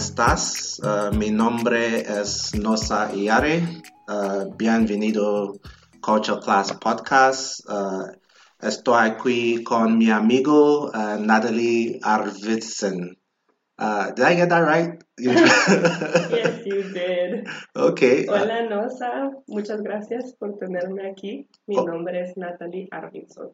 estás? Uh, eh, mi nombre es Nosa Iare. Uh, bienvenido Culture Class Podcast. Uh, estoy aquí con mi amigo uh, Natalie Arvidsen. Uh, did I get that right? yes, you did. Okay. Hola, Nosa. Muchas gracias por tenerme aquí. Mi Oh. nombre es Natalie Arvidsson.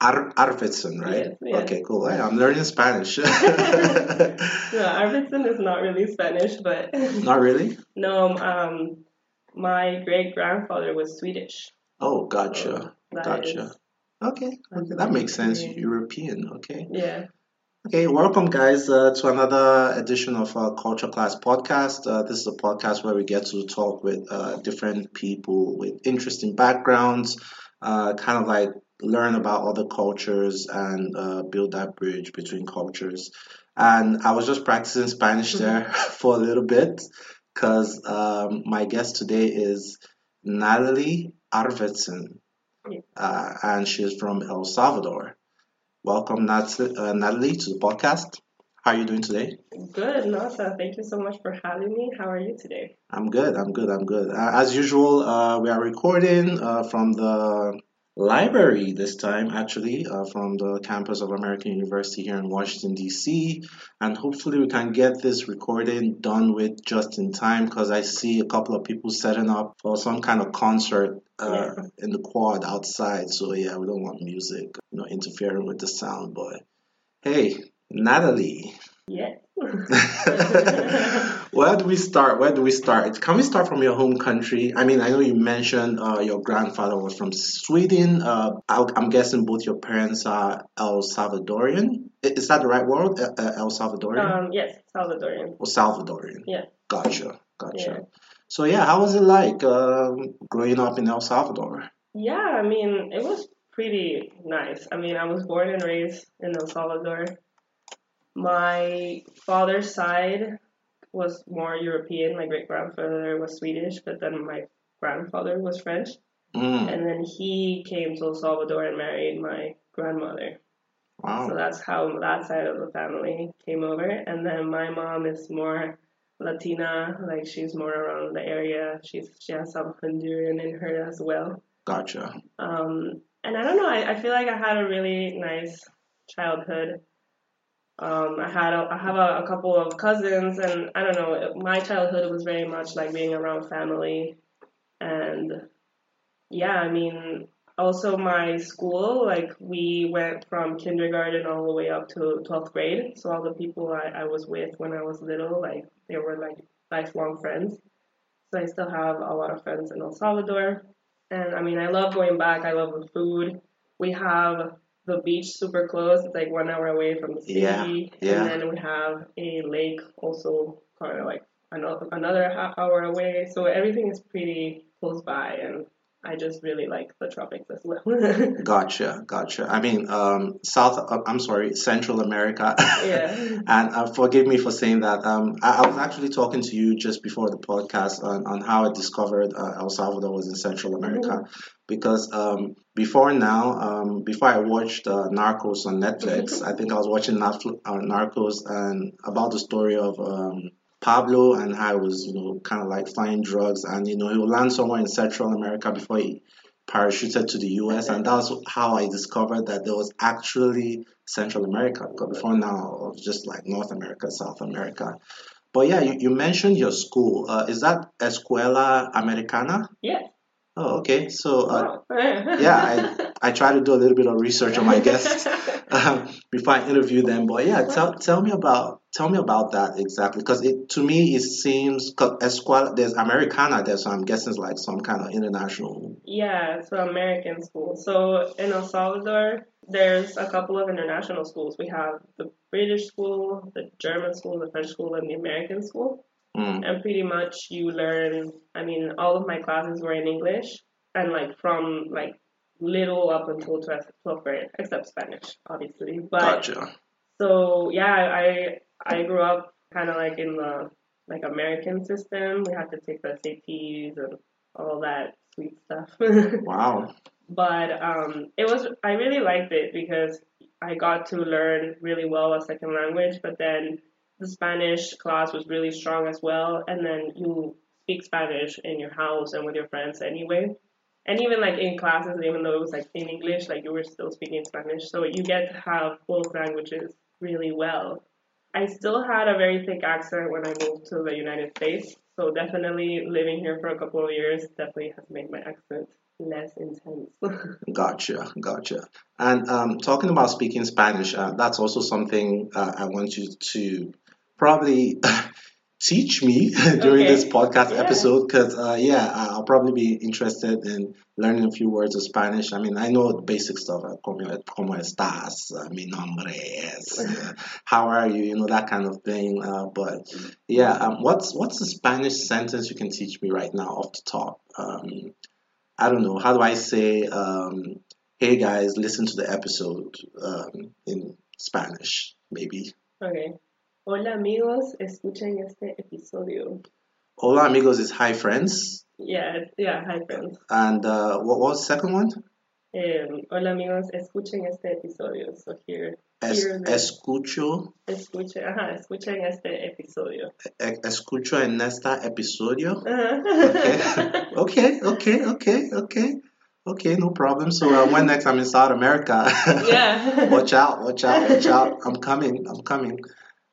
Ar- Arvidsson, right? Yes, yes. Okay, cool. Hey, I'm learning Spanish. no, Arvidsson is not really Spanish, but Not really? no, um, my great grandfather was Swedish. Oh, gotcha. So Gotcha. Okay, okay, that makes sense. European, okay. yeah. Okay, welcome guys uh, to another edition of our Culture Class podcast. Uh, this is a podcast where we get to talk with uh, different people with interesting backgrounds, uh, kind of like learn about other cultures and uh, build that bridge between cultures. And I was just practicing Spanish there for a little bit because um, my guest today is Natalie Arvidsson, Yeah. uh, and she's from El Salvador. Welcome, Nat- uh, Natalie, to the podcast. How are you doing today? Good, Nosa. Thank you so much for having me. How are you today? I'm good. I'm good. I'm good. Uh, as usual, uh, we are recording uh, from the library this time, actually, uh, from the campus of American University here in Washington, D.C. And hopefully, we can get this recording done with just in time because I see a couple of people setting up for some kind of concert uh, Yeah. in the quad outside. So, yeah, we don't want music you know, interfering with the sound. But hey, Natalie. Yeah. Where do we start? Where do we start? Can we start from your home country? I mean, I know you mentioned uh, your grandfather was from Sweden. Uh, I- I'm guessing both your parents are El Salvadorian. Is that the right word? Uh, uh, El Salvadorian um, yes, Salvadorian. or Salvadorian? Yeah. Gotcha. Gotcha. Yeah. So yeah, how was it like um, growing up in El Salvador? Yeah, I mean, it was pretty nice. I mean, I was born and raised in El Salvador. My father's side was more European. My great grandfather was Swedish, but then my grandfather was French. Mm, And then he came to El Salvador and married my grandmother. Wow. So that's how that side of the family came over. And then my mom is more Latina, like she's more around the area. She's she has some Honduran in her as well. Gotcha. Um, and I don't know, I, I feel like I had a really nice childhood. Um, I had a, I have a, a couple of cousins, and I don't know, my childhood was very much like being around family. And yeah, I mean, also my school, like we went from kindergarten all the way up to 12th grade. So all the people I, I was with when I was little, like they were like lifelong friends. So I still have a lot of friends in El Salvador. And I mean, I love going back. I love the food. We have the beach super close. It's like one hour away from the city. Yeah, yeah. And then we have a lake also kind of like another, another half hour away. So everything is pretty close by. And I just really like the tropics as well. Gotcha. Gotcha. I mean, um, South. Uh, I'm sorry, Central America. yeah. And uh, forgive me for saying that. Um, I, I was actually talking to you just before the podcast on, on how I discovered uh, El Salvador was in Central America. Because um, before now, um, before I watched uh, Narcos on Netflix, I think I was watching uh, Narcos and about the story of um, Pablo and I was, you know, kind of like flying drugs. And, you know, he would land somewhere in Central America before he parachuted to the US. And that's how I discovered that there was actually Central America because before now it was just like North America, South America. But yeah, you, you mentioned your school. Uh, is that Escuela Americana? Yeah. Oh, okay. So uh, yeah, I try to do a little bit of research on my guests um, before I interview them. But yeah, tell tell me about tell me about that exactly because it to me it seems Escuela there's Americana there, so I'm guessing it's like some kind of international. Yeah, it's an American school. So in El Salvador, there's a couple of international schools. We have the British school, the German school, the French school, and the American school. Mm, And pretty much you learn, I mean, all of my classes were in English and like from like little up until 12th 12th grade, except Spanish, obviously. But gotcha. so yeah, I I grew up kind of like in the like American system. We had to take the SATs and all that sweet stuff. Wow. but um, it was I really liked it because I got to learn really well a second language. But then the Spanish class was really strong as well, and then you speak Spanish in your house and with your friends anyway. And even like in classes, even though it was like in English, like you were still speaking Spanish. So you get to have both languages really well. I still had a very thick accent when I moved to the United States. So definitely living here for a couple of years definitely has made my accent less intense. gotcha, gotcha. And um, talking about speaking Spanish, uh, that's also something uh, I want you to probably teach me during okay. this podcast yeah. episode because uh, yeah i'll probably be interested in learning a few words of spanish. I mean i know the basic stuff uh, como, estás uh, mi nombre es uh, how are you you know that kind of thing uh, but yeah um, what's what's the spanish sentence you can teach me right now off the top? Um, i don't know. How do i say um, hey guys listen to the episode um, in spanish maybe? Okay Hola amigos, escuchen este episodio. Hola amigos is hi friends. Yeah, yeah, hi friends. And uh, what was the second one? Um, hola amigos, escuchen este episodio. So here, es, here escucho. Escuchen, ajá, escuchen este episodio. Escucho en este episodio. Okay. okay, okay, okay, okay. Okay, no problem. So uh, when next I'm in South America, yeah. watch out, watch out, watch out. I'm coming, I'm coming.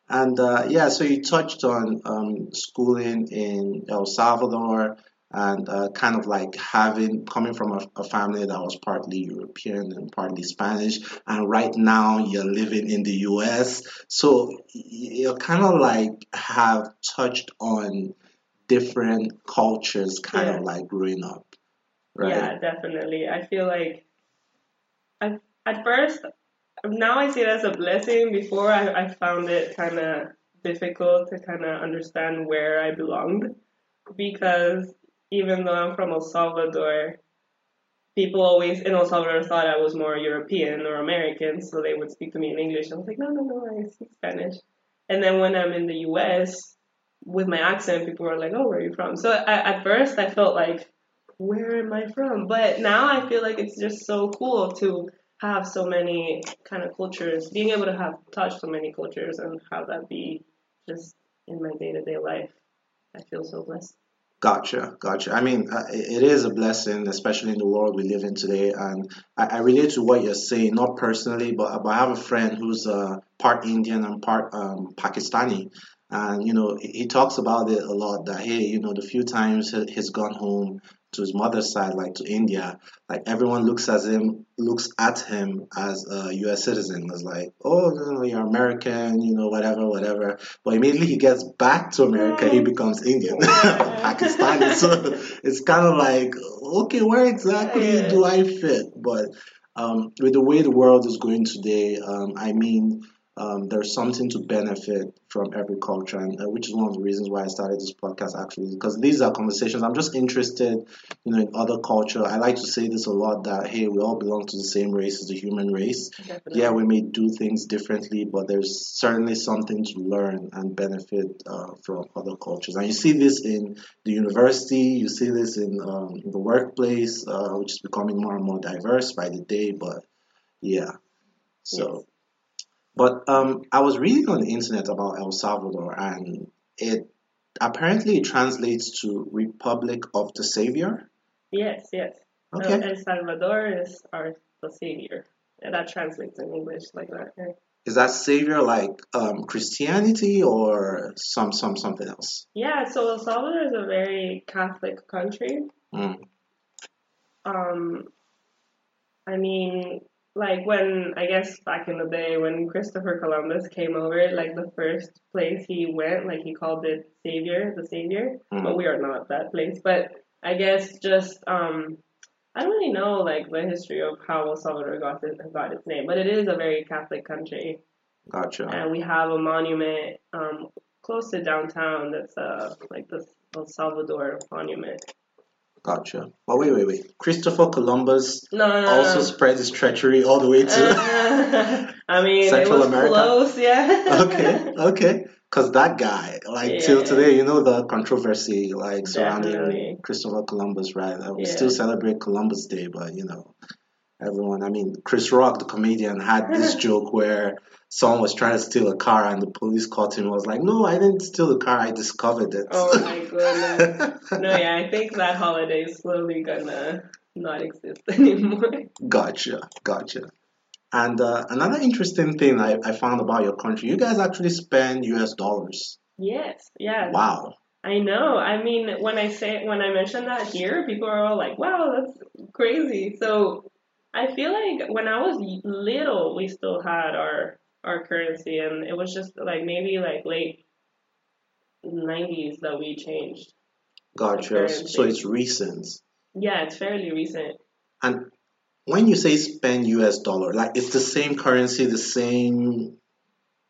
And uh, yeah, so you touched on um, schooling in El Salvador and uh, kind of like having coming from a, a, family that was partly European and partly Spanish, and right now you're living in the US. So you kind of like have touched on different cultures, kind yeah. of like growing up. Right? Yeah, definitely. I feel like I, at first now I see it as a blessing. Before I, I found it kind of difficult to kind of understand where I belonged because even though I'm from El Salvador, people always in El Salvador thought I was more European or American, so they would speak to me in English. I was like, no, no, no, I speak Spanish. And then when I'm in the U.S. with my accent, people were like, oh, where are you from? So I, at first I felt like, where am I from? But now I feel like it's just so cool to have so many kind of cultures, being able to have touched so many cultures and have that be just in my day to day life, I feel so blessed. Gotcha, gotcha. I mean, uh, it is a blessing, especially in the world we live in today. And I, I relate to what you're saying, not personally, but, but I have a friend who's uh, part Indian and part um, Pakistani. And, you know, he talks about it a lot that, hey, you know, the few times he's gone home to his mother's side, like to India, like everyone looks at him, looks at him as a U.S. citizen, It's like, oh, you know, you're American, you know, whatever, whatever. But immediately he gets back to America, he becomes Indian, Pakistani. So it's kind of like, okay, where exactly do I fit? But um, with the way the world is going today, um, I mean um, there's something to benefit from every culture, and uh, which is one of the reasons why I started this podcast actually, because these are conversations. I'm just interested, you know, in other culture. I like to say this a lot that hey, we all belong to the same race as the human race. Definitely. Yeah, we may do things differently, but there's certainly something to learn and benefit uh, from other cultures. And you see this in the university, you see this in um, the workplace, uh, which is becoming more and more diverse by the day. But yeah, so. Yes but um, I was reading on the internet about El Salvador, and it apparently translates to Republic of the Savior. Yes, yes. Okay. El Salvador is our the Savior. And that translates in English like that. Yeah. Is that Savior like um, Christianity or some some something else? Yeah. So El Salvador is a very Catholic country. Mm. Um, I mean, like when I guess back in the day when Christopher Columbus came over, like the first place he went, like he called it Savior, the Savior. Mm-hmm. But we are not that place. But I guess just um I don't really know like the history of how El Salvador got it, got its name, but it is a very Catholic country. Gotcha. And we have a monument um close to downtown that's uh like the El Salvador monument. Gotcha. But wait, wait, wait. Christopher Columbus no, no, no, also spread his treachery all the way to uh, I mean, Central America. close, yeah. okay, okay. Because that guy, like Yeah. till today, you know the controversy like surrounding Definitely. Christopher Columbus, right? We Yeah. still celebrate Columbus Day, but you know, everyone. I mean, Chris Rock, the comedian, had this joke where someone was trying to steal a car and the police caught him. I was like, no, I didn't steal the car. I discovered it. Oh my goodness. no, yeah, I think that holiday is slowly gonna not exist anymore. Gotcha, gotcha. And uh, another interesting thing I, I found about your country, you guys actually spend U.S. dollars. Yes, yeah. Wow. I know. I mean, when I say when I mention that here, people are all like, "Wow, that's crazy." So I feel like when I was little, we still had our our currency, and it was just like maybe like late '90s that we changed. Gotcha. So it's recent. Yeah, it's fairly recent. And when you say spend US dollar, like it's the same currency, the same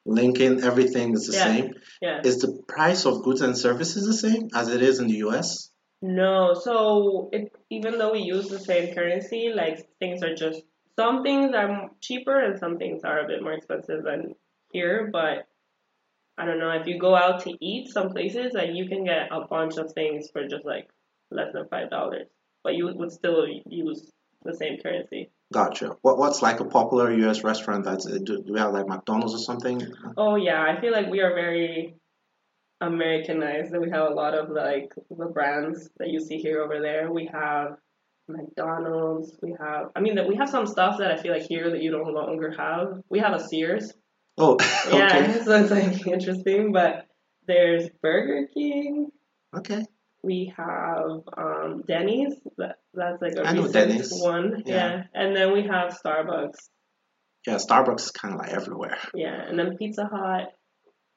linking, everything is the Yeah. same. Yeah. Is the price of goods and services the same as it is in the US? No, so it, even though we use the same currency, like things are just some things are cheaper and some things are a bit more expensive than here. But I don't know if you go out to eat some places, like you can get a bunch of things for just like less than five dollars, but you would still use the same currency. Gotcha. What what's like a popular US restaurant that's uh, do, do we have like McDonald's or something? Oh yeah, I feel like we are very Americanized. That we have a lot of like the brands that you see here over there. We have McDonald's. We have, I mean, that we have some stuff that I feel like here that you don't no longer have. We have a Sears. Oh, okay. Yeah, so it's like interesting. But there's Burger King. Okay. We have um, Denny's. That, that's like a I know recent Denny's. one. Yeah. yeah, and then we have Starbucks. Yeah, Starbucks is kind of like everywhere. Yeah, and then Pizza Hut,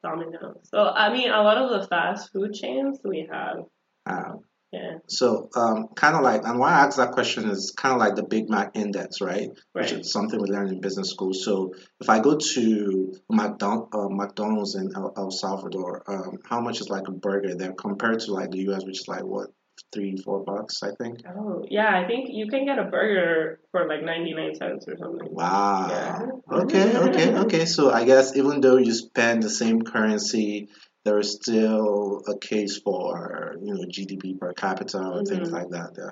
Domino's. So I mean, a lot of the fast food chains we have. Um, Yeah, so um, kind of like, and why I asked that question is kind of like the Big Mac index, right? Which right. is something we learned in business school. So if I go to McDon- uh, McDonald's in El, El Salvador, um, how much is like a burger there compared to like the US, which is like what three, four bucks, I think. Oh, yeah. I think you can get a burger for like ninety nine cents or something. Wow. Yeah. Okay, okay, okay. So I guess even though you spend the same currency, there is still a case for you know GDP per capita or things Mhm. like that. Yeah.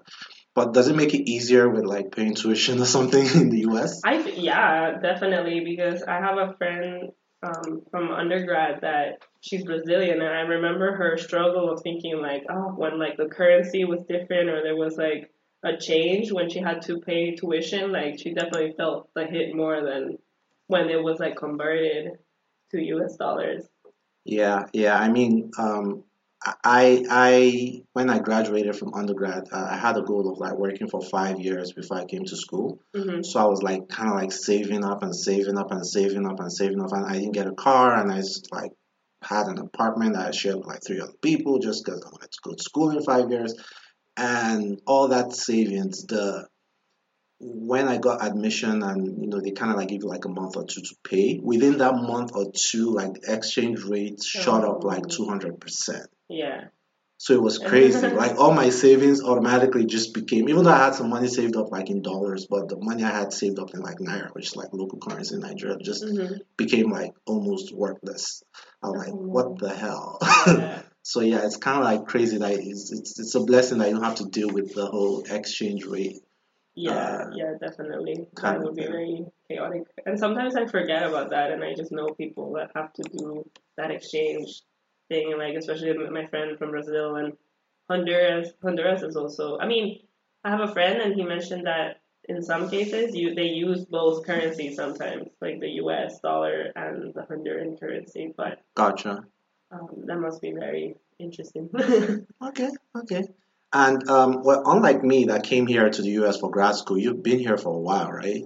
But does it make it easier with like paying tuition or something in the US? I yeah, definitely because I have a friend um, from undergrad that she's Brazilian, and I remember her struggle of thinking like, oh, when like the currency was different or there was like a change when she had to pay tuition, like she definitely felt the hit more than when it was like converted to U.S. dollars. Yeah, yeah. I mean, um, I, I, when I graduated from undergrad, uh, I had a goal of like working for five years before I came to school. hmm So I was like kind of like saving up and saving up and saving up and saving up, and I didn't get a car, and I just like had an apartment that I shared with like three other people just because I wanted to go to school in five years, and all that savings, the when I got admission and you know they kind of like give you like a month or two to pay. Within that month or two, like the exchange rate shot up like Oh. two hundred percent. Yeah. So it was crazy. like all my savings automatically just became, even though I had some money saved up like in dollars, but the money I had saved up in like naira, which is like local currency in Nigeria, just hmm became like almost worthless. I was like, what the hell? Yeah. so yeah, it's kind of like crazy that it's, it's it's a blessing that you don't have to deal with the whole exchange rate. Yeah, Uh, yeah, definitely. kind That would be thing. very chaotic. And sometimes I forget about that, and I just know people that have to do that exchange thing, and like especially my friend from Brazil and Honduras. Honduras is also. I mean, I have a friend, and he mentioned that in some cases you they use both currencies sometimes, like the U.S. dollar and the Honduran currency. But Gotcha. um, that must be very interesting. Okay, okay. And um, well, unlike me that came here to the US for grad school, you've been here for a while, right?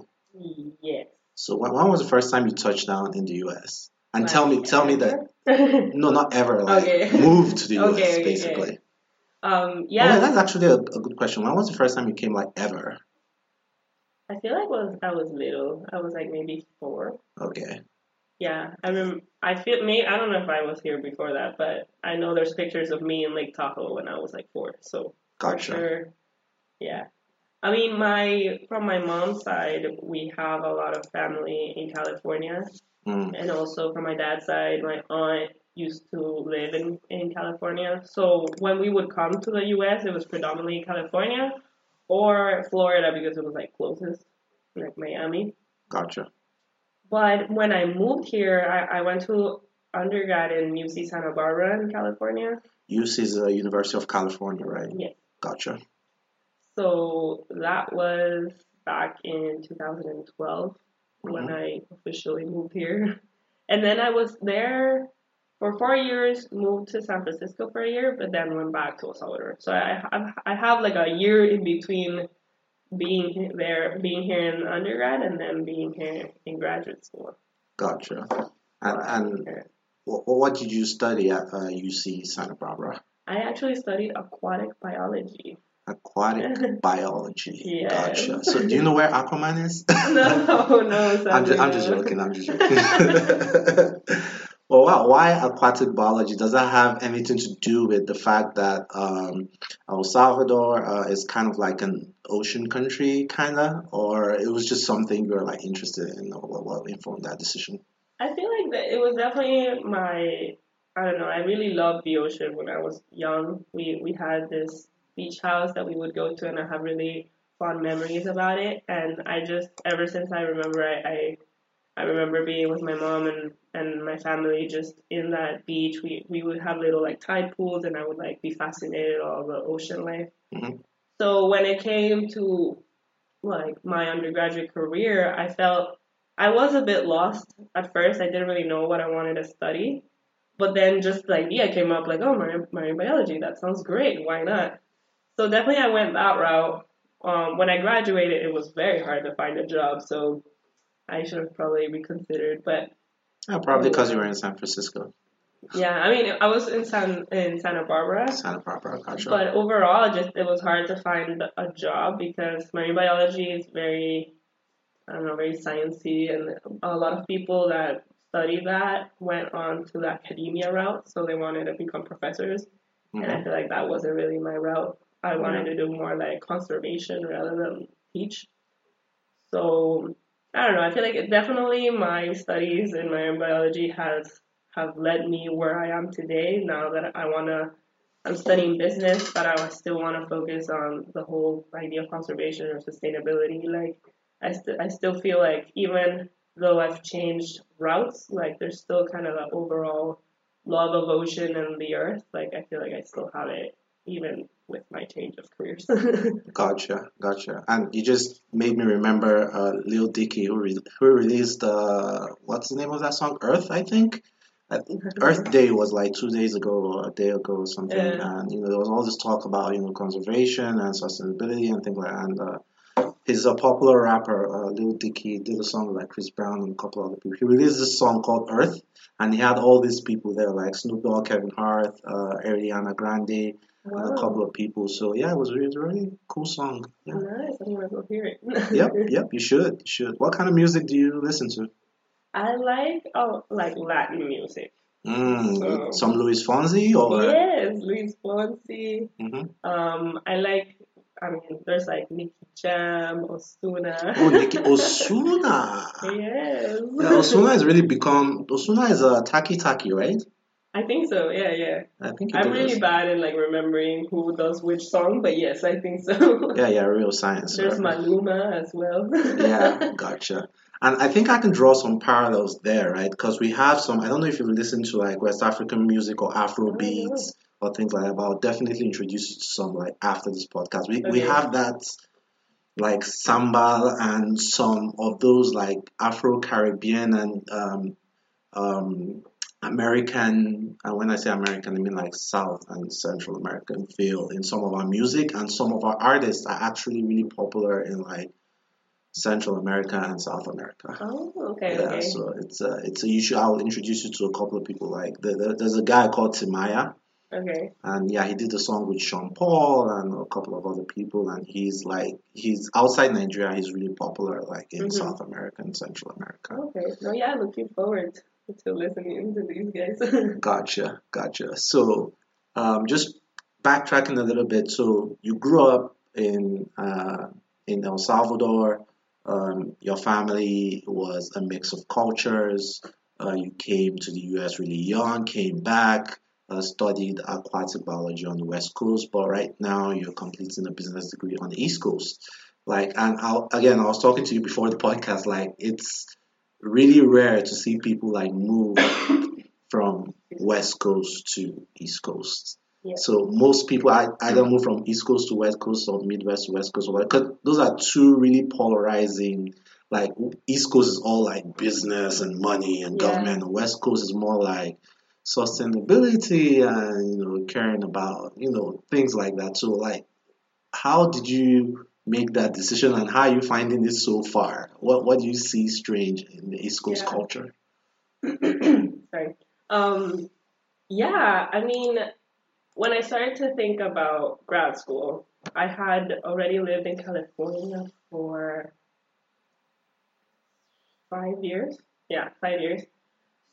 yes. So when, when was the first time you touched down in the US? And tell me, Like, tell me that no, not ever. Like Okay. moved to the US, Okay, okay, basically. um, Oh, yeah. that's actually a, a good question. When was the first time you came, like ever? I feel like was I was little. I was like maybe four. Okay. Yeah, I rem- I feel maybe I don't know if I was here before that, but I know there's pictures of me in Lake Tahoe when I was like four. So for Gotcha. sure, yeah. I mean, my from my mom's side, we have a lot of family in California, Mm, and also from my dad's side, my aunt used to live in in California. So when we would come to the U.S., it was predominantly California or Florida because it was like closest. like Miami. Gotcha. But when I moved here, I, I went to undergrad in UC Santa Barbara in California. UC is the University of California, right? Yes. Gotcha. So that was back in 2012 when Mhm. I officially moved here. And then I was there for four years, moved to San Francisco for a year, but then went back to El Salvador. So I have, I have like a year in between being there, being here in undergrad, and then being here in graduate school. Gotcha. And, and wh- what did you study at uh, UC Santa Barbara? I actually studied aquatic biology. Aquatic biology. Gotcha. So do you know where Aquaman is? no, no, I'm just, I'm just joking. I'm just joking. Well, wow, why aquatic biology? Does that have anything to do with the fact that um, El Salvador uh, is kind of like an ocean country, kind of, or it was just something you were like interested in, or what, what informed that decision? I feel like that it was definitely my I don't know, I really loved the ocean when I was young. We we had this beach house that we would go to and I have really fond memories about it and I just ever since I remember I, I I remember being with my mom and, and my family just in that beach. We we would have little like tide pools and I would like be fascinated all the ocean life. Mhm. So when it came to like my undergraduate career, I felt I was a bit lost at first. I didn't really know what I wanted to study. But then just the idea came up like, oh, marine, marine biology, that sounds great. Why not? So definitely I went that route. Um, when I graduated, it was very hard to find a job. So I should have probably reconsidered. But Yeah, probably because you were in San Francisco, yeah, I mean, I was in San in Santa Barbara. Santa Barbara. Gotcha. But overall, just it was hard to find a job because marine biology is very, I don't know, very sciencey, and a lot of people that study that went on to the academia route, so they wanted to become professors, and I Mhm. feel like that wasn't really my route. I wanted to do more like conservation rather than teach. So I don't know. I feel like it, definitely my studies in marine biology has have led me where I am today. Now that I wanna, I'm studying business, but I still want to focus on the whole idea of conservation or sustainability. Like I st- I still feel like even though I've changed routes, like there's still kind of an overall love of ocean and the earth. Like I feel like I still have it even with my change of careers. Gotcha, gotcha. And you just made me remember uh, Lil Dicky who, re- who released uh, what's the name of that song? Earth, I think. I think Earth Day was like two days ago or a day ago or something, Yeah. and you know there was all this talk about you know conservation and sustainability and things like that. And uh, he's a popular rapper, uh, Lil Dicky, did a song with like Chris Brown and a couple other people. He released this song called Earth, and he had all these people there like Snoop Dogg, Kevin Hart, uh, Ariana Grande, and a couple of people. So yeah, it was really, it was a really cool song. Yeah. Nice. I'm gonna go hear it. yep, yep. You should, you should. What kind of music do you listen to? I like oh like Latin music. Mm, So- some Luis Fonsi or Yes, Luis Fonsi. Mhm. Um, I like. I mean, there's like Nicky Jam, Ozuna. oh, Nicki Ozuna. yes. Yeah, Ozuna has really become. Ozuna is a taki taki, right? I think so. Yeah, yeah. I think I'm really bad in like remembering who does which song, but yes, I think so. Yeah, yeah, real science. There's right? Maluma as well. yeah, gotcha. And I think I can draw some parallels there, right? Because we have some. I don't know if you listen to like West African music or Afro Oh, beats or things like that. But I'll definitely introduce you to some like after this podcast. We we have that like samba and some of those like Afro Caribbean and um, um, American. And when I say American, I mean like South and Central American feel in some of our music, and some of our artists are actually really popular in like Central America and South America. oh, okay, Yeah, okay. so it's a it's a you should I'll introduce you to a couple of people like the, the, there's a guy called Timaya Okay. and yeah he did a song with Sean Paul and a couple of other people and he's like he's outside Nigeria he's really popular like in Mhm. South America and Central America. Okay. No, yeah, looking forward to listening to these guys. Gotcha, gotcha. So um, just backtracking a little bit. So you grew up in uh, in El Salvador. Um, your family was a mix of cultures. Uh, you came to the U.S. really young, came back, uh, studied aquatic biology on the West Coast, but right now you're completing a business degree on the East Coast. Like, and I'll, again, I was talking to you before the podcast. Like, it's really rare to see people like move from West Coast to East Coast. Yeah. So most people I either move from East Coast to West Coast or Midwest to West Coast, because those are two really polarizing. Like East Coast is all like business and money and Yeah. government, and West Coast is more like sustainability and you know caring about you know things like that. So like, how did you make that decision, and how are you finding it so far? What what do you see strange in the East Coast Yeah. culture? Sorry. Um, yeah, I mean, when I started to think about grad school, I had already lived in California for five years. Yeah, five years.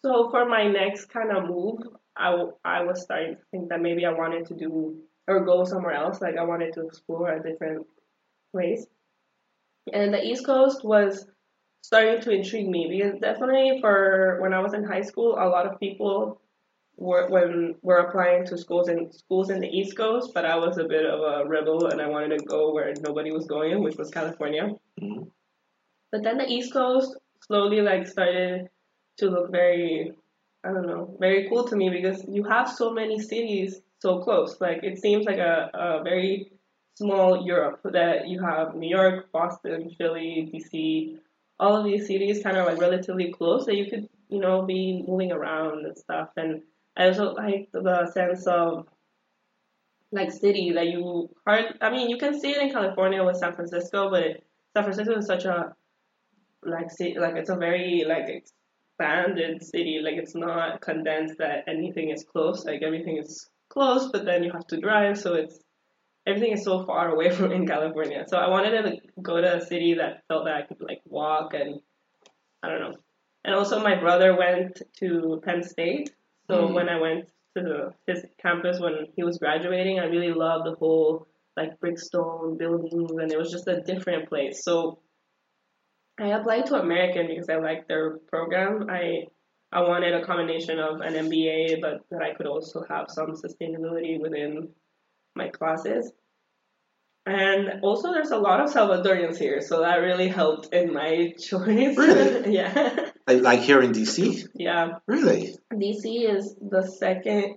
So for my next kind of move, I, w- I was starting to think that maybe I wanted to do or go somewhere else. Like I wanted to explore a different place. And the East Coast was starting to intrigue me because definitely for when I was in high school, a lot of people were when were applying to schools in schools in the East Coast, but I was a bit of a rebel and I wanted to go where nobody was going, which was California. Mhm. But then the East Coast slowly like started to look very I don't know, very cool to me because you have so many cities so close. Like it seems like a, a very small Europe that you have New York, Boston, Philly, DC, all of these cities kind of like relatively close that you could, you know, be moving around and stuff. And I also like the sense of like city that you hard. I mean, you can see it in California with San Francisco, but San Francisco is such a like city, like it's a very like expanded city. Like it's not condensed that anything is close. Like everything is close, but then you have to drive, so it's everything is so far away from in California. So I wanted to like, go to a city that felt that I could like walk and I don't know. And also my brother went to Penn State. So Mm. when I went to his campus when he was graduating, I really loved the whole like brickstone buildings and it was just a different place. So I applied to American because I liked their program. I I wanted a combination of an MBA, but that I could also have some sustainability within my classes. And also, there's a lot of Salvadorians here, so that really helped in my choice. Really? yeah. Like, like here in DC? Yeah. Really? DC is the second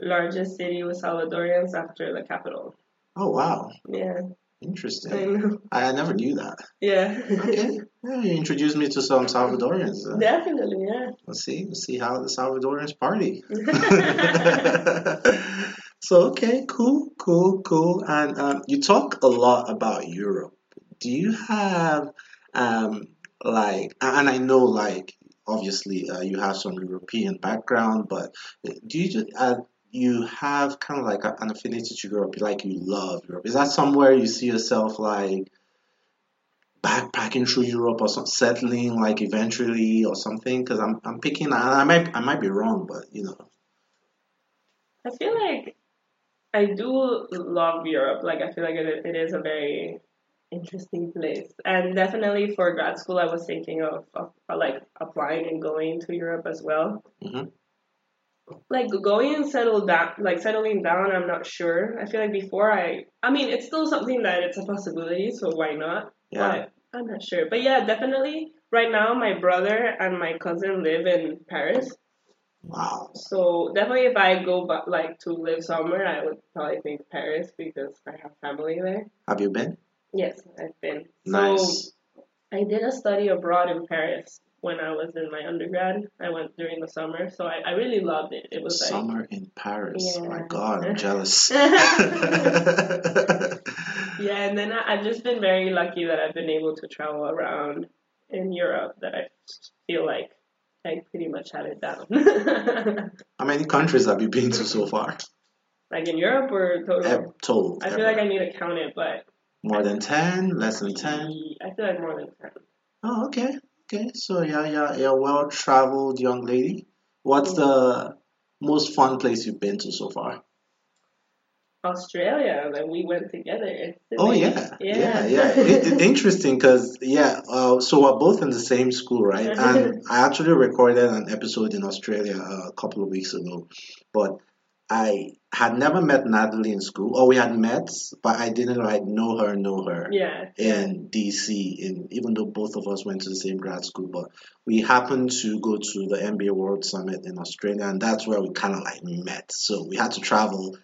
largest city with Salvadorians after the capital. Oh wow, Yeah. interesting. I know. I, I never knew that. Yeah. Okay, yeah, you introduced me to some Salvadorians. Uh, Definitely, yeah. Let's see, let's see how the Salvadorians party. so okay, cool, cool, cool. And um, you talk a lot about Europe. Do you have um, like, and I know like obviously uh, you have some European background, but do you just uh, you have kind of like an affinity to Europe? Like you love Europe. Is that somewhere you see yourself like? backpacking through Europe or some, settling like eventually or something because I'm I'm picking I might I might be wrong but you know I feel like I do love Europe. Like I feel like it, it is a very interesting place, and definitely for grad school, I was thinking of, of, like applying and going to Europe as well. Mhm. Like going and settle down, like settling down, I'm not sure. I feel like before I, I mean, it's still something that it's a possibility, so why not? yeah But I'm not sure. But yeah, definitely. Right now, my brother and my cousin live in Paris. Wow So definitely, if I go back, like to live somewhere, I would probably think Paris because I have family there. have you been Yes, I've been. nice So I did a study abroad in Paris when I was in my undergrad. I went during the summer, so I, I really loved it. It was like summer in Paris oh my god I'm jealous yeah, and then I, I've just been very lucky that I've been able to travel around in Europe. That I feel like I pretty much had it down. how many countries have you been to so far? Like in Europe or total. Total I feel like I need to count it, but more than 10 less than 10 I feel like more than ten. oh okay okay. So yeah yeah you're a well traveled young lady. What's mm. the most fun place you've been to so far Australia, like we went together. Oh Sydney. yeah, yeah, yeah. It, it- interesting because yeah, uh, so we're both in the same school, right? And I actually recorded an episode in Australia uh, a couple of weeks ago, but I had never met Natalie in school, or we had met, but I didn't like know her, know her Yeah. yeah. in DC. In even though both of us went to the same grad school, but we happened to go to the MBA World Summit in Australia, and that's where we kind of like met. So we had to travel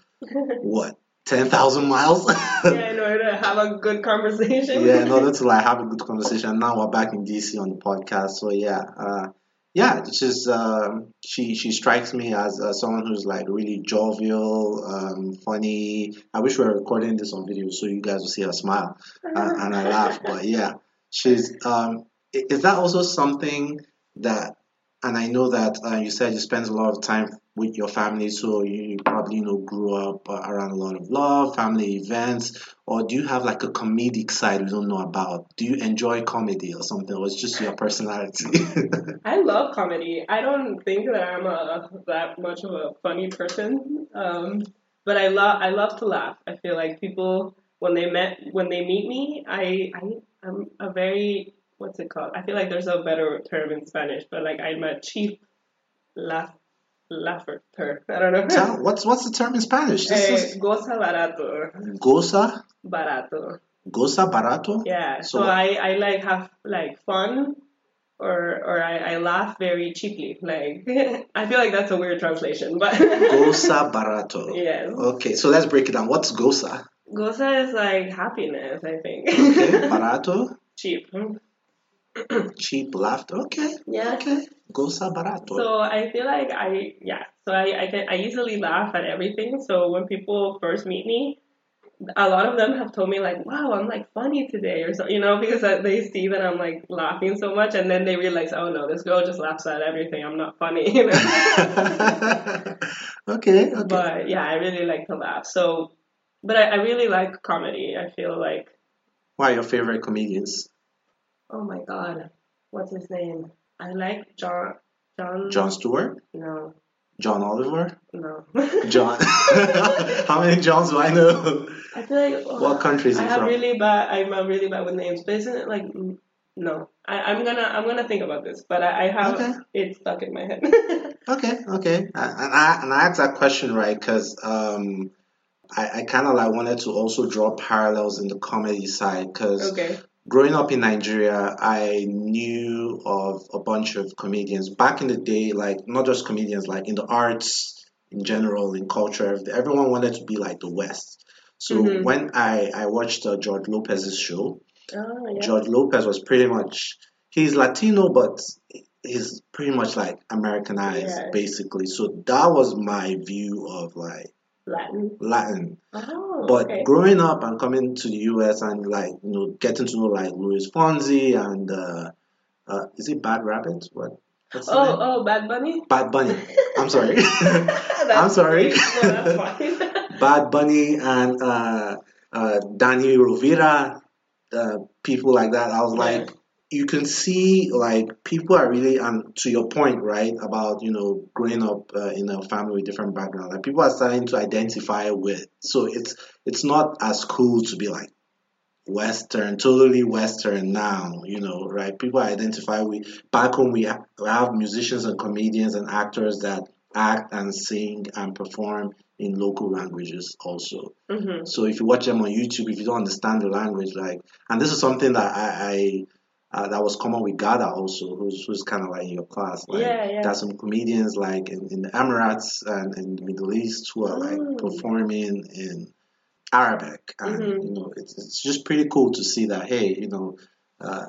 what ten thousand miles. yeah, in order to have a good conversation. yeah, in order to like have a good conversation. Now we're back in DC on the podcast. So yeah, uh, yeah, it's just um, she she strikes me as uh, someone who's like really jovial, um, funny. I wish we were recording this on video so you guys will see her smile uh, and I laugh. But yeah, she's. Um, is that also something that? And I know that uh, you said you spend a lot of time with your family, so you, probably you know grew up uh, around a lot of love, family events. Or do you have like a comedic side we don't know about? Do you enjoy comedy or something, or it's just your personality? I love comedy. I don't think that I'm a that much of a funny person, um, but I love I love to laugh. I feel like people when they met when they meet me, I I I'm a very what's it called? I feel like there's a better term in Spanish, but like I'm a cheap laugh laugher. I don't know. Tell- what's what's the term in Spanish? This Eh, is goza barato, goza, barato. goza barato. Yeah. So So, I, I like have like fun or or I, I laugh very cheaply. Like I feel like that's a weird translation, but Goza barato. yes. Okay, so let's break it down. What's goza? Goza is like happiness, I think. Okay, barato, Cheap. cheap laughter. Okay, Yeah. okay, goza barato. So I feel like I yeah. So I, I can I easily laugh at everything. So when people first meet me, a lot of them have told me like, "Wow, I'm like funny today," or so you know, because they see that I'm like laughing so much, and then they realize, "Oh no, this girl just laughs at everything. I'm not funny." You know? okay, okay. but yeah, I really like to laugh. So, but I, I really like comedy. I feel like, Why are your favorite comedians? Oh my god, what's his name? I like John. John. Jon Stewart, No, John Oliver, no. John. How many Johns do I know? I feel like oh, What country is I he have from? really bad. I'm really bad with names. But isn't it like no? I, I'm gonna I'm gonna think about this. But I, I have Okay. it stuck in my head. Okay, okay. And and I and I asked that question right because um, I, I kind of like wanted to also draw parallels in the comedy side because okay. Growing up in Nigeria, I knew of a bunch of comedians back in the day, like not just comedians, like in the arts in general, in culture, everyone wanted to be like the West. So Mhm. when I I watched uh, George Lopez's show, Oh yeah. George Lopez was pretty much he's Latino, but he's pretty much like Americanized Yeah. basically. So that was my view of like Latin. Latin. Oh. But okay. growing up and coming to the US and like you know getting to know like Louis Fonsi and uh, uh, is it Bad Rabbit? What? What's Oh name? oh, Bad Bunny. Bad Bunny. I'm sorry. I'm sorry. No, that's fine. Bad Bunny and uh, uh, Danny Rovira, uh, people like that. I was like, you can see like people are really, and to your point, right, about you know growing up uh, in a family with different backgrounds, like people are starting to identify with. So it's it's not as cool to be like Western, totally Western now, you know, right? People identify with back home. We have, musicians and comedians and actors that act and sing and perform in local languages also. hmm So if you watch them on YouTube, if you don't understand the language, like, and this is something that I, I uh, that was common with Gada also, who's who's kind of like in your class. Like, Yeah, yeah. There's some comedians like in, in the Emirates and in the Middle East who are like Mm. performing in Arabic, and Mhm. you know, it's it's just pretty cool to see that. Hey, you know. Uh,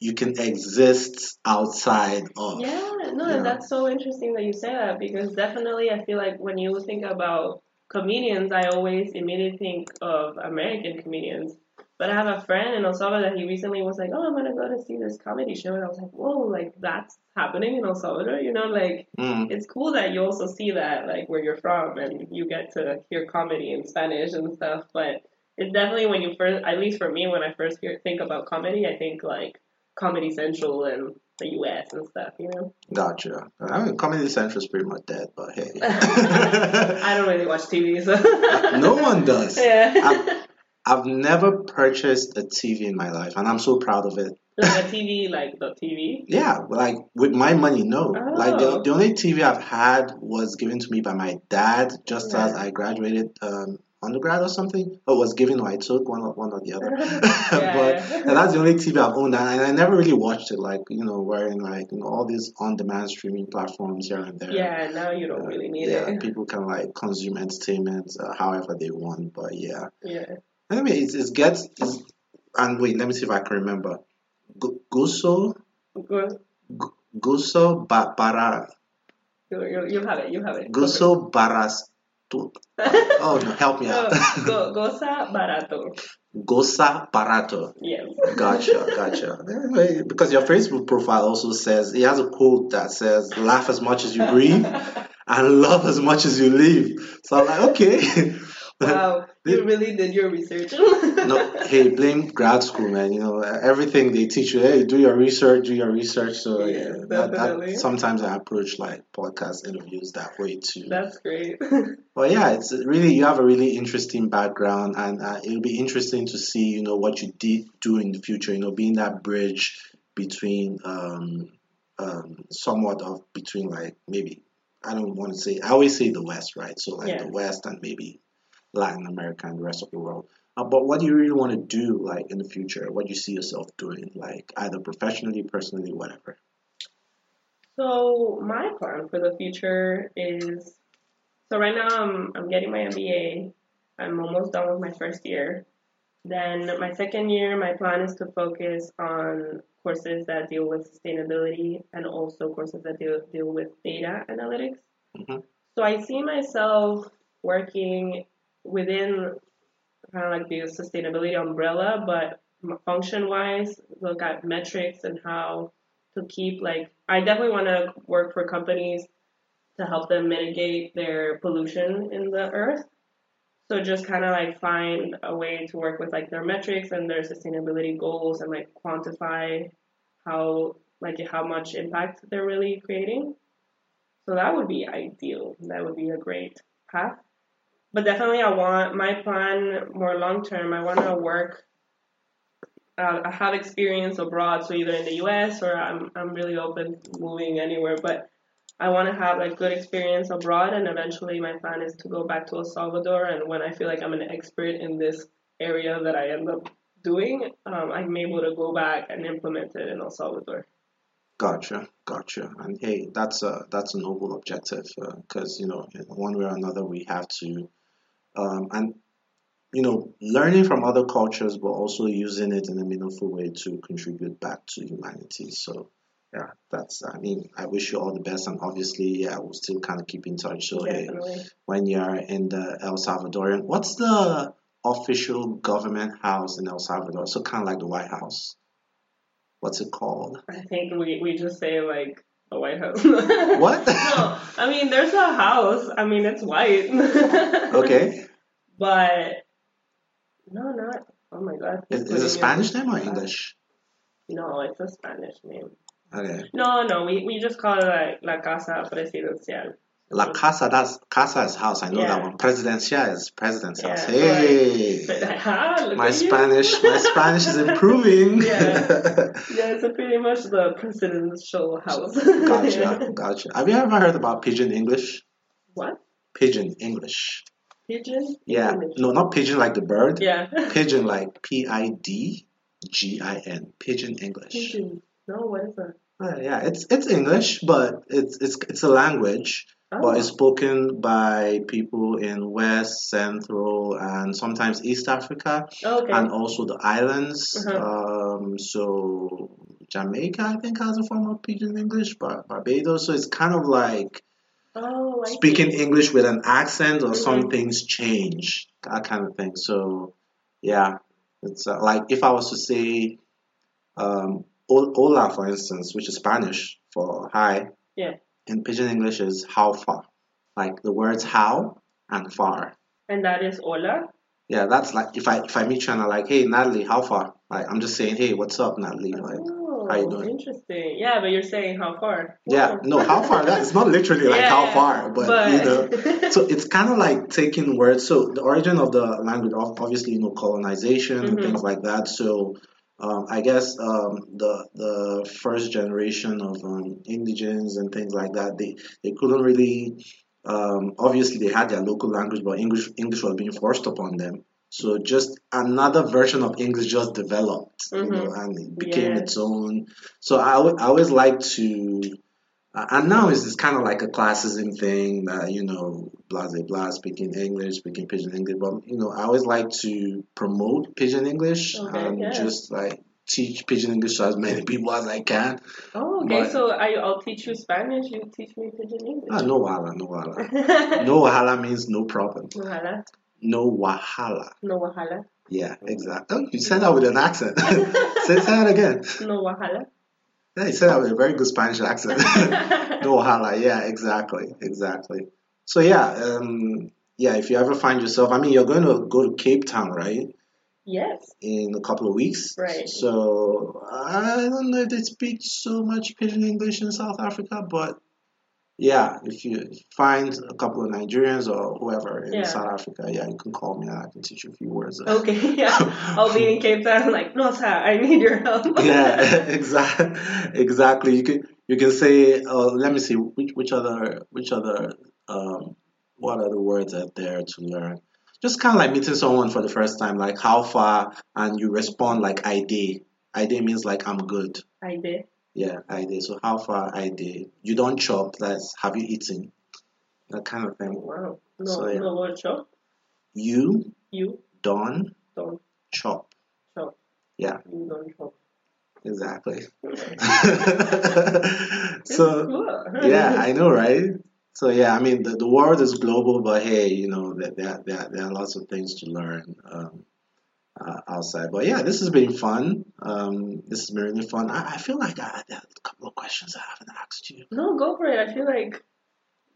you can exist outside of Yeah, no, that's so interesting that you say that because definitely I feel like when you think about comedians, I always immediately think of American comedians. But I have a friend in El Salvador that he recently was like, "Oh, I'm gonna go to see this comedy show," and I was like, "Whoa, like that's happening in El Salvador?" You know, like Mm. it's cool that you also see that like where you're from and you get to hear comedy in Spanish and stuff. But it's definitely when you first, at least for me, when I first hear think about comedy, I think like Comedy Central and the U.S. and stuff. You know. Gotcha. I mean, Comedy Central is pretty much dead, but hey. I don't really watch TV, so. no one does. Yeah. I've, I've never purchased a TV in my life, and I'm so proud of it. Like a TV, like the TV. Yeah, like with my money, no. Like the, Oh. the only TV I've had was given to me by my dad just Yeah. as I graduated um, undergrad or something. Or was given or I took one or one or the other. But and that's the only TV I've owned, and I never really watched it. Like you know, wearing like you know all these on-demand streaming platforms here and there. Yeah, now you don't really need yeah, it. people can like consume entertainment uh, however they want. But yeah, Yeah. Anyway, it, it gets. It's, and wait, let me see if I can remember. Gu- Guso, Go, Gu- Guso ba- bara, you, you, you have it. You have it. Guso barastu. Oh no, help me out. Go, goza barato. Gosa barato. Yes. Gotcha, gotcha. Anyway, because your Facebook profile also says it has a quote that says "Laugh as much as you breathe and love as much as you live." So I'm like, okay. Wow, you really did your research. no, hey, blame grad school, man. You know everything they teach you. Hey, do your research, do your research. So Yeah, yeah, that, that, sometimes I approach like podcast interviews that way too. That's great. But yeah, it's really you have a really interesting background, and uh, it'll be interesting to see you know what you did do in the future. You know, being that bridge between um, um, somewhat of between like maybe I don't want to say I always say the West, right? So like Yeah. the West and maybe Latin America and the rest of the world. Uh, but what do you really want to do like in the future? What do you see yourself doing, like either professionally, personally, whatever? So my plan for the future is so right now I'm I'm getting my MBA. I'm almost done with my first year. Then my second year, my plan is to focus on courses that deal with sustainability and also courses that deal, deal with data analytics. Mhm. So I see myself working within kind of like the sustainability umbrella, but function wise, look at metrics and how to keep like I definitely want to work for companies to help them mitigate their pollution in the earth. So just kind of like find a way to work with like their metrics and their sustainability goals and like quantify how like how much impact they're really creating. So that would be ideal. That would be a great path. But definitely I want my plan more long term. I want to work uh, I have experience abroad, so either in the U.S. or I'm I'm really open to moving anywhere. But I want to have like good experience abroad, and eventually my plan is to go back to El Salvador. And when I feel like I'm an expert in this area that I end up doing, um, I'm able to go back and implement it in El Salvador. Gotcha, gotcha. And hey, that's a that's a noble objective because you know one way or another we have to, um, and you know learning from other cultures, but also using it in a meaningful way to contribute back to humanity. So yeah, that's I mean I wish you all the best, and obviously yeah we'll still kind of keep in touch. So hey, when you're in the El Salvadorian, what's the official government house in El Salvador? So kind of like the White House. What's it called? I think we, we just say like the White House. What? no, I mean there's a house. I mean it's white. Okay. But no, not. Oh my God. Is, is it putting Spanish name or English? No, it's a Spanish name. Okay. No, no, we, we just call it like La Casa Presidencial. La Casa, that's Casa is house. I know that one. Presidencia is president's Yeah, house. Hey, Ah, look my. Spanish, my Spanish is improving. Yeah. Yeah, it's pretty much the presidential house. gotcha, gotcha. Have you ever heard about Pidgin English? What? Pidgin English. Pigeon? Yeah. English. No, not pigeon like the bird. Yeah. Pigeon like P I D G I N. Pidgin English. Pigeon. No, what is that? Uh, yeah, it's it's English, but it's it's it's a language. Oh. but it's spoken by people in West, Central, and sometimes East Africa, Oh, okay. and also the islands. Uh-huh. Um, so Jamaica, I think, has a form of Pidgin English, but Barbados. So it's kind of like oh, speaking see. English with an accent, or some Mhm. things change, that kind of thing. So yeah, it's uh, like if I was to say um, hola, for instance, which is Spanish for hi Yeah. In Pidgin English is how far. Like the words how and far. And that is hola. Yeah, that's like if I if I meet you and I'm like, hey Natalie, how far? Like I'm just saying, hey, what's up, Natalie? Like oh, how you doing? interesting. Yeah, but you're saying how far? yeah, Wow. no, how far? That it's not literally like how far, but, you know. So it's kind of like taking words. So the origin of the language, ob- obviously, you know, colonization and Mhm. things like that. So um, I guess um, the the first generation of um, indigents and things like that, they they couldn't really. Um, obviously, they had their local language, but English English was being forced upon them. So just another version of English just developed, you know, Mhm. and it became Yeah. its own. So I, I always like to, uh, and now it's, it's kind of like a classism thing that you know, blah blah blah, speaking English, speaking Pidgin English. But you know, I always like to promote Pidgin English Okay, and yeah. just like teach Pidgin English to as many people as I can. Oh, okay. But- so I, I'll teach you Spanish. You teach me Pidgin Ah, English. no wahala, no wahala. No wahala means no problem. no wahala. No wahala. No wahala. Yeah, exactly. Oh, you said that with an accent. say, say that again. No wahala. Yeah, you said that with a very good Spanish accent. no wahala. Yeah, exactly, exactly. So yeah, um, yeah. If you ever find yourself, I mean, you're going to go to Cape Town, right? yes. In a couple of weeks. Right. So I don't know if they speak so much Pidgin English in South Africa, but yeah, if you find a couple of Nigerians or whoever in Yeah. South Africa, yeah, you can call me and I can teach you a few words. Okay. Yeah. I'll be in Cape Town. Like, no, sir. I need your help. yeah, exactly. Exactly. You can you can say, uh, let me see, which which other which other um, what other words are there to learn? Just kind of like meeting someone for the first time, like how far, and you respond like I did. I did means like I'm good. I did. Yeah, I did. So how far I did. You don't chop. That's have you eaten? That kind of thing. Wow. No, So, yeah. no word chop. You You don't don't chop. chop. Yeah. You don't chop. Exactly. So cool. yeah, I know, right? So yeah, I mean the, the world is global, but hey, you know there there there, there are lots of things to learn um, uh, outside. But yeah, this has been fun. Um, this has been really fun. I, I feel like I, there are a couple of questions I haven't asked you. No, go for it. I feel like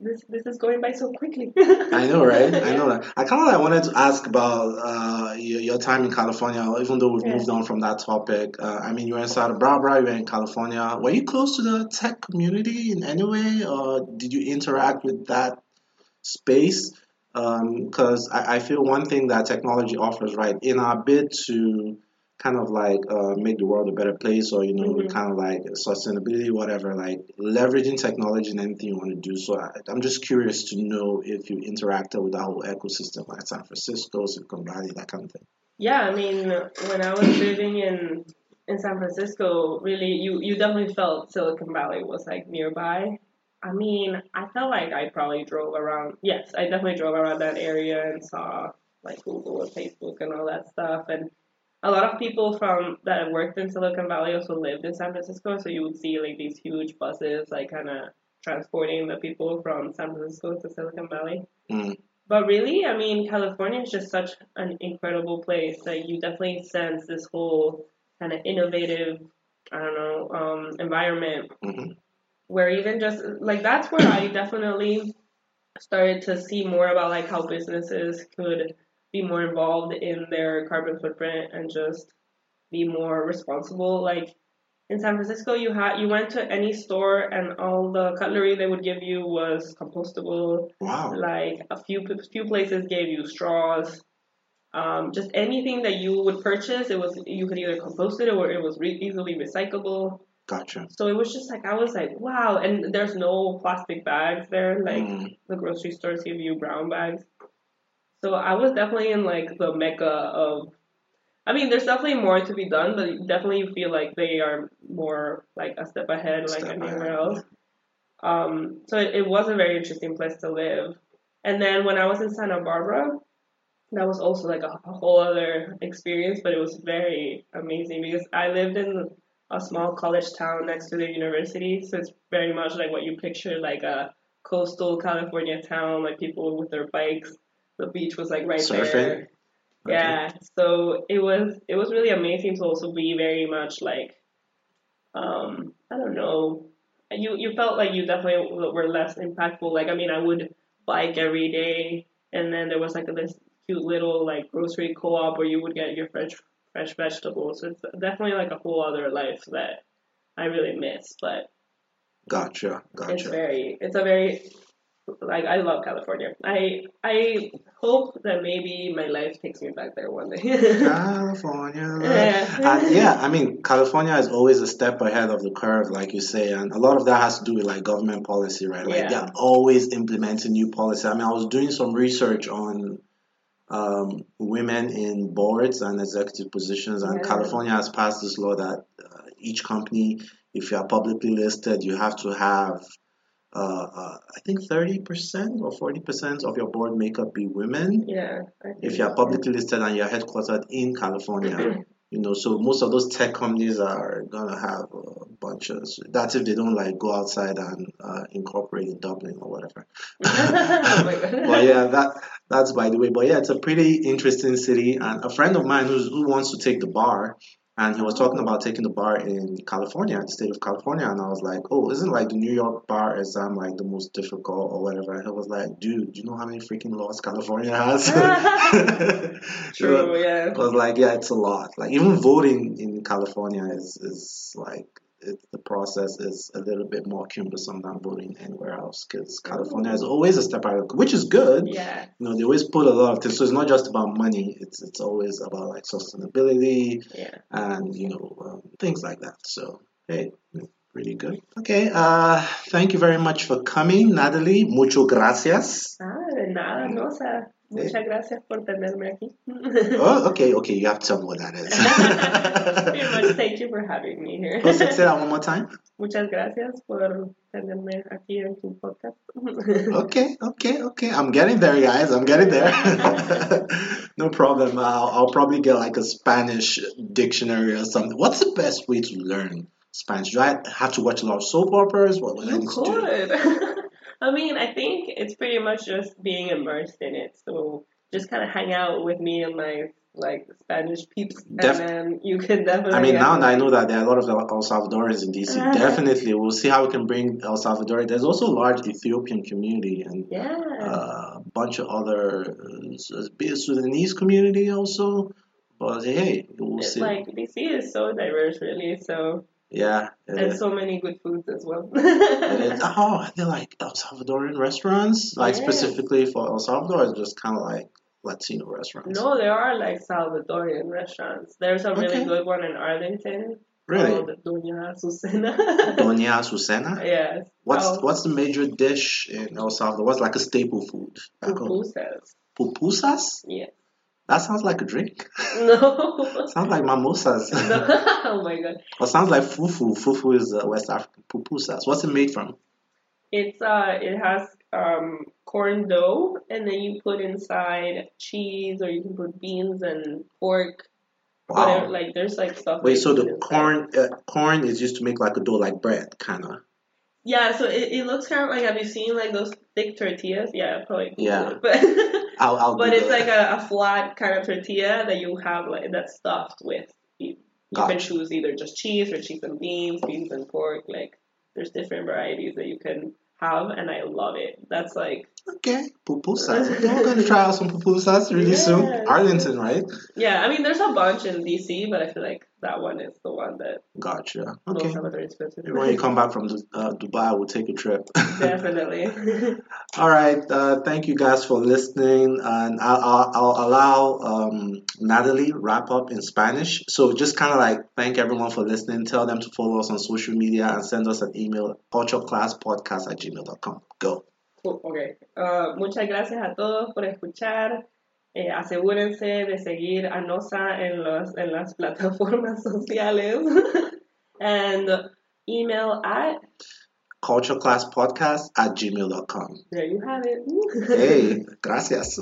this this is going by so quickly. I know, right? I know that. I kind of like wanted to ask about uh, your, your time in California, even though we've Yeah. moved on from that topic. Uh, I mean, you were in Santa Barbara, you were in California. Were you close to the tech community in any way, or did you interact with that space? Because I, I feel one thing that technology offers, right, in our bid to kind of like uh, make the world a better place or you know Mhm. kind of like sustainability whatever like leveraging technology in anything you want to do so I, i'm just curious to know if you interacted with that whole ecosystem like san francisco silicon valley that kind of thing Yeah, I mean, when I was living in in San Francisco, really, you you definitely felt Silicon Valley was like nearby. I mean, I felt like I probably drove around. Yes, I definitely drove around that area and saw like Google and Facebook and all that stuff. And a lot of people from that worked in Silicon Valley also lived in San Francisco, so you would see like these huge buses, like kind of transporting the people from San Francisco to Silicon Valley. Mm. But really, I mean, California is just such an incredible place that you definitely sense this whole kind of innovative, I don't know, um, environment Mhm. Where even just like that's where I definitely started to see more about like how businesses could be more involved in their carbon footprint and just be more responsible. Like in San Francisco, you had you went to any store and all the cutlery they would give you was compostable. Wow. Like a few few places gave you straws. Um, just anything that you would purchase it was you could either compost it or it was re- easily recyclable gotcha so it was just like i was like wow and there's no plastic bags there like Mm. the grocery stores give you brown bags so i was definitely in like the mecca of I mean, there's definitely more to be done, but definitely you feel like they are more like a step ahead, like Step anywhere ahead, else. Um, so it, it was a very interesting place to live. And then when I was in Santa Barbara, that was also like a, a whole other experience, but it was very amazing because I lived in a small college town next to the university, so it's very much like what you picture, like a coastal California town, like people with their bikes. The beach was like right Surfing? there. Yeah, so it was it was really amazing to also be very much like, um, I don't know, you you felt like you definitely were less impactful. Like I mean, I would bike every day, and then there was like this cute little like grocery co-op where you would get your fresh fresh vegetables. It's definitely like a whole other life that I really miss. But Gotcha, gotcha. it's very it's a very like I love California. I I hope that maybe my life takes me back there one day. California. Yeah. Yeah, I mean, California is always a step ahead of the curve, like you say, and a lot of that has to do with like government policy, right? Like Yeah. they're always implementing new policy. I mean, I was doing some research on um, women in boards and executive positions, and Yeah. California has passed this law that uh, each company, if you are publicly listed, you have to have. Uh, uh, I think 30% or 40% of your board makeup be women yeah. If you are publicly listed and you're headquartered in California, you know, so most of those tech companies are gonna have a bunch of. That's if they don't like go outside and uh, incorporate in Dublin or whatever. oh. But yeah, that that's by the way. But yeah, it's a pretty interesting city, and a friend of mine who's, who wants to take the bar. And he was talking about taking the bar in California, the state of California, and I was like, "Oh, isn't like the New York bar exam like the most difficult or whatever?" And he was like, "Dude, do you know how many freaking laws California has?" True, yeah. Because like yeah, it's a lot. Like even voting in California is is like it, the process is a little bit more cumbersome than voting anywhere else. Because California is always a step ahead, which is good. Yeah. You know, they always put a lot of things. So it's not just about money. It's it's always about like sustainability Yeah. and you know um, things like that. So hey, really good. Okay. Uh, thank you very much for coming, Natalie. Mucho gracias. Ah, de nada, no, o sea, muchas gracias por tenerme aquí. Oh, okay, okay. You have to tell me what that Pretty much, thank you for having me here. Oh, say say that one more time. Muchas gracias por tenerme aquí en tu podcast. Okay, okay, okay. I'm getting there, guys. I'm getting there. no problem. I'll, I'll probably get like a Spanish dictionary or something. What's the best way to learn Spanish? Do I have to watch a lot of soap operas? What would I You do? could. I mean, I think it's pretty much just being immersed in it. So just kind of hang out with me and my like Spanish peeps, Def- and then you can definitely. I mean, now that I know that there are a lot of El Salvadorians in DC, definitely we'll see how we can bring El Salvador. There's also a large Ethiopian community and Yeah. uh, a bunch of other uh, Sudanese community also. But hey, we'll it's see. like DC is so diverse, really. So yeah. and so many good foods as well. oh, they're like El Salvadorian restaurants, like Yeah. specifically for El Salvador, it's just kind of like Latino restaurants. no, there are like Salvadorian restaurants. There's a really Okay. good one in Arlington Really? called Doña Azucena. Doña Azucena? yes. What's Oh, what's the major dish in El Salvador? What's like a staple food? pupusas. Pupusas? Yeah. That sounds like a drink. No. Sounds like mimosas. no. oh my god. or sounds like fufu. Fufu is uh, West African. Pupusas. What's it made from? It's uh it has um corn dough and then you put inside cheese or you can put beans and pork. Whatever Wow. like there's like stuff. Wait, so the corn uh, corn is used to make like a dough like bread, kind of. Yeah, so it, it looks kind of like have you seen like those thick tortillas? Yeah, probably. Yeah. But I'll, I'll but it's that. like a, a flat kind of tortilla that you have like that's stuffed with. You, you can choose either just cheese or cheese and beans, beans and pork. Like there's different varieties that you can have, and I love it. That's like Okay, pupusas. I'm gonna try out some pupusas really soon. Arlington, right? yeah. I mean, there's a bunch in DC, but I feel like that one is the one that Gotcha. Okay. Salvadorians go to. Maybe when you come back from uh, Dubai, we'll take a trip. Definitely. All right. Uh, thank you guys for listening, and I'll, I'll, I'll allow um, Natalie wrap up in Spanish. So just kind of like thank everyone for listening. Tell them to follow us on social media and send us an email cultureclasspodcast at gmail.com. Go. Cool, Ok. Uh, muchas gracias a todos por escuchar. Eh, asegúrense de seguir a NOSA en, los, en las plataformas sociales. and email at, Cultureclasspodcast at gmail.com. there you have it. Hey, gracias.